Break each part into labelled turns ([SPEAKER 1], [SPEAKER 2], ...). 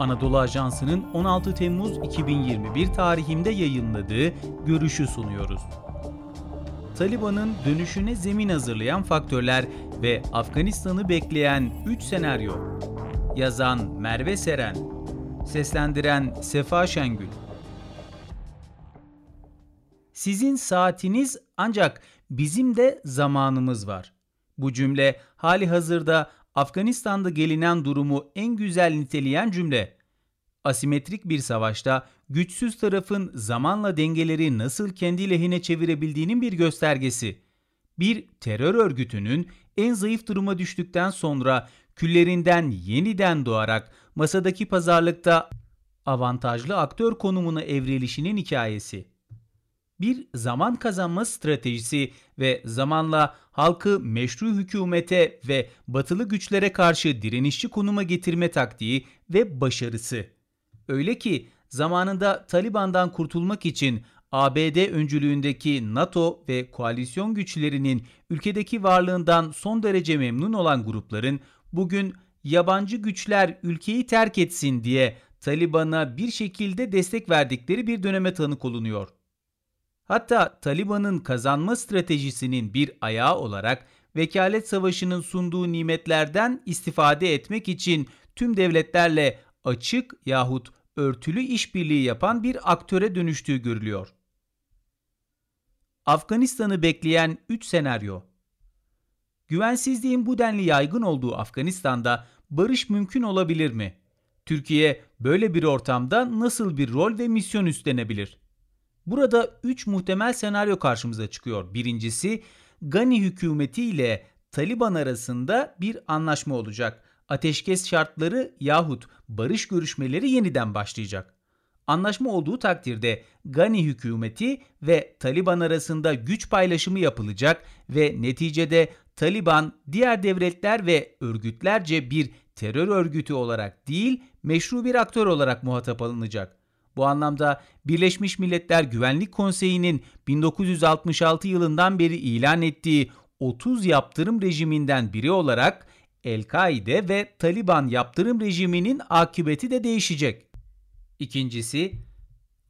[SPEAKER 1] Anadolu Ajansı'nın 16 Temmuz 2021 tarihinde yayınladığı görüşü sunuyoruz. Taliban'ın dönüşüne zemin hazırlayan faktörler ve Afganistan'ı bekleyen 3 senaryo. Yazan Merve Seren, seslendiren Sefa Şengül. Sizin saatiniz ancak bizim de zamanımız var. Bu cümle hali hazırda Afganistan'da gelinen durumu en güzel niteleyen cümle. Asimetrik bir savaşta güçsüz tarafın zamanla dengeleri nasıl kendi lehine çevirebildiğinin bir göstergesi. Bir terör örgütünün en zayıf duruma düştükten sonra küllerinden yeniden doğarak masadaki pazarlıkta avantajlı aktör konumuna evrilişinin hikayesi bir zaman kazanma stratejisi ve zamanla halkı meşru hükümete ve batılı güçlere karşı direnişçi konuma getirme taktiği ve başarısı. Öyle ki zamanında Taliban'dan kurtulmak için ABD öncülüğündeki NATO ve koalisyon güçlerinin ülkedeki varlığından son derece memnun olan grupların bugün yabancı güçler ülkeyi terk etsin diye Taliban'a bir şekilde destek verdikleri bir döneme tanık olunuyor. Hatta Taliban'ın kazanma stratejisinin bir ayağı olarak vekalet savaşının sunduğu nimetlerden istifade etmek için tüm devletlerle açık yahut örtülü işbirliği yapan bir aktöre dönüştüğü görülüyor. Afganistan'ı bekleyen 3 senaryo Güvensizliğin bu denli yaygın olduğu Afganistan'da barış mümkün olabilir mi? Türkiye böyle bir ortamda nasıl bir rol ve misyon üstlenebilir? Burada 3 muhtemel senaryo karşımıza çıkıyor. Birincisi Gani hükümeti ile Taliban arasında bir anlaşma olacak. Ateşkes şartları yahut barış görüşmeleri yeniden başlayacak. Anlaşma olduğu takdirde Gani hükümeti ve Taliban arasında güç paylaşımı yapılacak ve neticede Taliban diğer devletler ve örgütlerce bir terör örgütü olarak değil meşru bir aktör olarak muhatap alınacak. Bu anlamda Birleşmiş Milletler Güvenlik Konseyi'nin 1966 yılından beri ilan ettiği 30 yaptırım rejiminden biri olarak El-Kaide ve Taliban yaptırım rejiminin akıbeti de değişecek. İkincisi,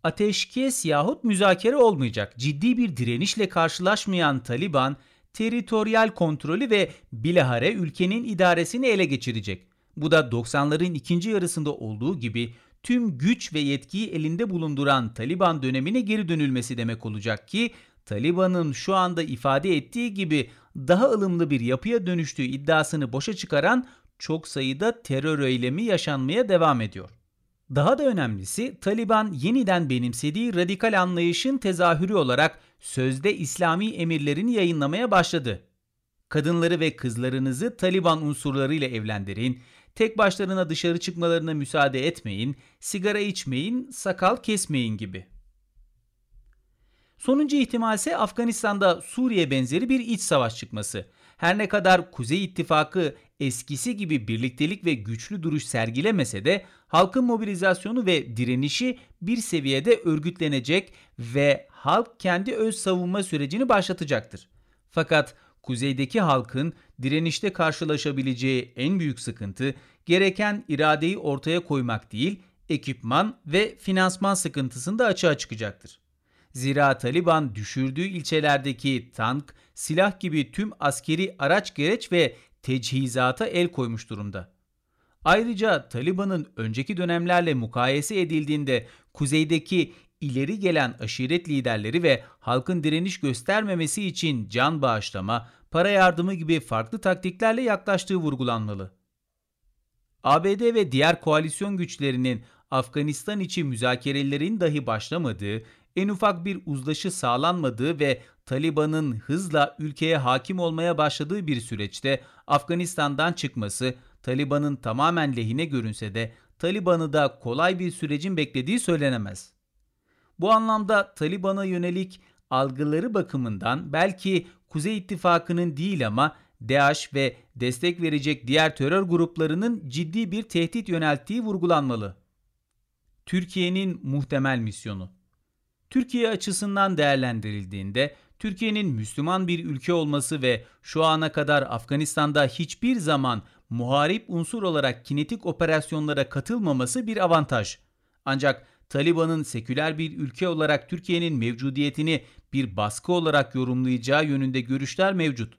[SPEAKER 1] ateşkes yahut müzakere olmayacak. Ciddi bir direnişle karşılaşmayan Taliban, teritoryal kontrolü ve bilahare ülkenin idaresini ele geçirecek. Bu da 90'ların ikinci yarısında olduğu gibi tüm güç ve yetkiyi elinde bulunduran Taliban dönemine geri dönülmesi demek olacak ki Taliban'ın şu anda ifade ettiği gibi daha ılımlı bir yapıya dönüştüğü iddiasını boşa çıkaran çok sayıda terör eylemi yaşanmaya devam ediyor. Daha da önemlisi Taliban yeniden benimsediği radikal anlayışın tezahürü olarak sözde İslami emirlerini yayınlamaya başladı. Kadınları ve kızlarınızı Taliban unsurlarıyla evlendirin, tek başlarına dışarı çıkmalarına müsaade etmeyin, sigara içmeyin, sakal kesmeyin gibi. Sonuncu ihtimal ise Afganistan'da Suriye benzeri bir iç savaş çıkması. Her ne kadar Kuzey İttifakı eskisi gibi birliktelik ve güçlü duruş sergilemese de halkın mobilizasyonu ve direnişi bir seviyede örgütlenecek ve halk kendi öz savunma sürecini başlatacaktır. Fakat kuzeydeki halkın direnişte karşılaşabileceği en büyük sıkıntı gereken iradeyi ortaya koymak değil, ekipman ve finansman sıkıntısında da açığa çıkacaktır. Zira Taliban düşürdüğü ilçelerdeki tank, silah gibi tüm askeri araç gereç ve teçhizata el koymuş durumda. Ayrıca Taliban'ın önceki dönemlerle mukayese edildiğinde kuzeydeki ileri gelen aşiret liderleri ve halkın direniş göstermemesi için can bağışlama, para yardımı gibi farklı taktiklerle yaklaştığı vurgulanmalı. ABD ve diğer koalisyon güçlerinin Afganistan içi müzakerelerin dahi başlamadığı, en ufak bir uzlaşı sağlanmadığı ve Taliban'ın hızla ülkeye hakim olmaya başladığı bir süreçte Afganistan'dan çıkması Taliban'ın tamamen lehine görünse de Taliban'ı da kolay bir sürecin beklediği söylenemez. Bu anlamda Taliban'a yönelik algıları bakımından belki Kuzey İttifakı'nın değil ama DAEŞ ve destek verecek diğer terör gruplarının ciddi bir tehdit yönelttiği vurgulanmalı. Türkiye'nin muhtemel misyonu Türkiye açısından değerlendirildiğinde Türkiye'nin Müslüman bir ülke olması ve şu ana kadar Afganistan'da hiçbir zaman muharip unsur olarak kinetik operasyonlara katılmaması bir avantaj. Ancak Taliban'ın seküler bir ülke olarak Türkiye'nin mevcudiyetini bir baskı olarak yorumlayacağı yönünde görüşler mevcut.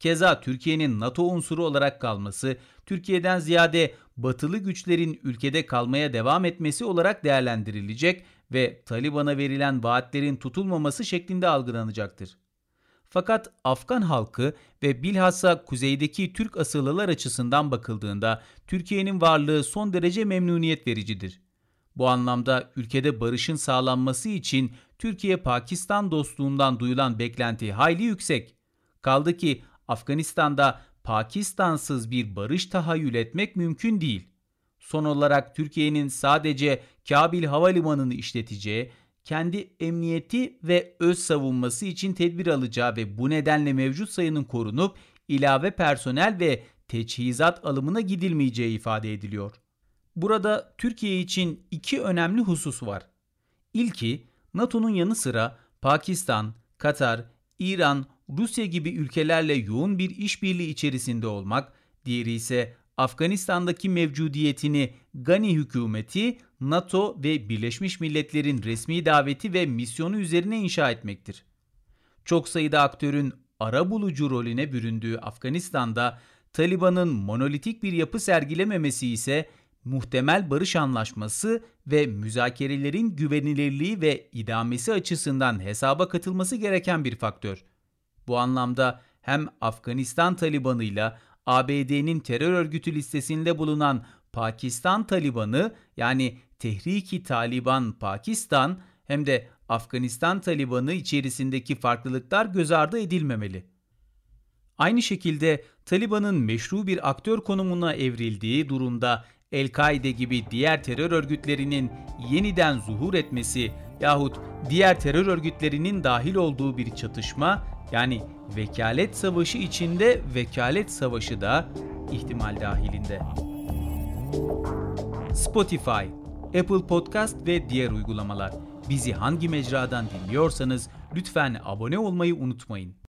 [SPEAKER 1] Keza Türkiye'nin NATO unsuru olarak kalması, Türkiye'den ziyade batılı güçlerin ülkede kalmaya devam etmesi olarak değerlendirilecek ve Taliban'a verilen vaatlerin tutulmaması şeklinde algılanacaktır. Fakat Afgan halkı ve bilhassa kuzeydeki Türk asıllılar açısından bakıldığında Türkiye'nin varlığı son derece memnuniyet vericidir. Bu anlamda ülkede barışın sağlanması için Türkiye-Pakistan dostluğundan duyulan beklenti hayli yüksek. Kaldı ki Afganistan'da Pakistansız bir barış tahayyül etmek mümkün değil. Son olarak Türkiye'nin sadece Kabil Havalimanı'nı işleteceği, kendi emniyeti ve öz savunması için tedbir alacağı ve bu nedenle mevcut sayının korunup ilave personel ve teçhizat alımına gidilmeyeceği ifade ediliyor. Burada Türkiye için iki önemli husus var. İlki NATO'nun yanı sıra Pakistan, Katar, İran, Rusya gibi ülkelerle yoğun bir işbirliği içerisinde olmak, diğeri ise Afganistan'daki mevcudiyetini Gani hükümeti, NATO ve Birleşmiş Milletler'in resmi daveti ve misyonu üzerine inşa etmektir. Çok sayıda aktörün ara bulucu rolüne büründüğü Afganistan'da Taliban'ın monolitik bir yapı sergilememesi ise muhtemel barış anlaşması ve müzakerelerin güvenilirliği ve idamesi açısından hesaba katılması gereken bir faktör. Bu anlamda hem Afganistan Talibanıyla ABD'nin terör örgütü listesinde bulunan Pakistan Talibanı yani Tehriki Taliban Pakistan hem de Afganistan Talibanı içerisindeki farklılıklar göz ardı edilmemeli. Aynı şekilde Taliban'ın meşru bir aktör konumuna evrildiği durumda El-Kaide gibi diğer terör örgütlerinin yeniden zuhur etmesi yahut diğer terör örgütlerinin dahil olduğu bir çatışma yani vekalet savaşı içinde vekalet savaşı da ihtimal dahilinde. Spotify, Apple Podcast ve diğer uygulamalar. Bizi hangi mecradan dinliyorsanız lütfen abone olmayı unutmayın.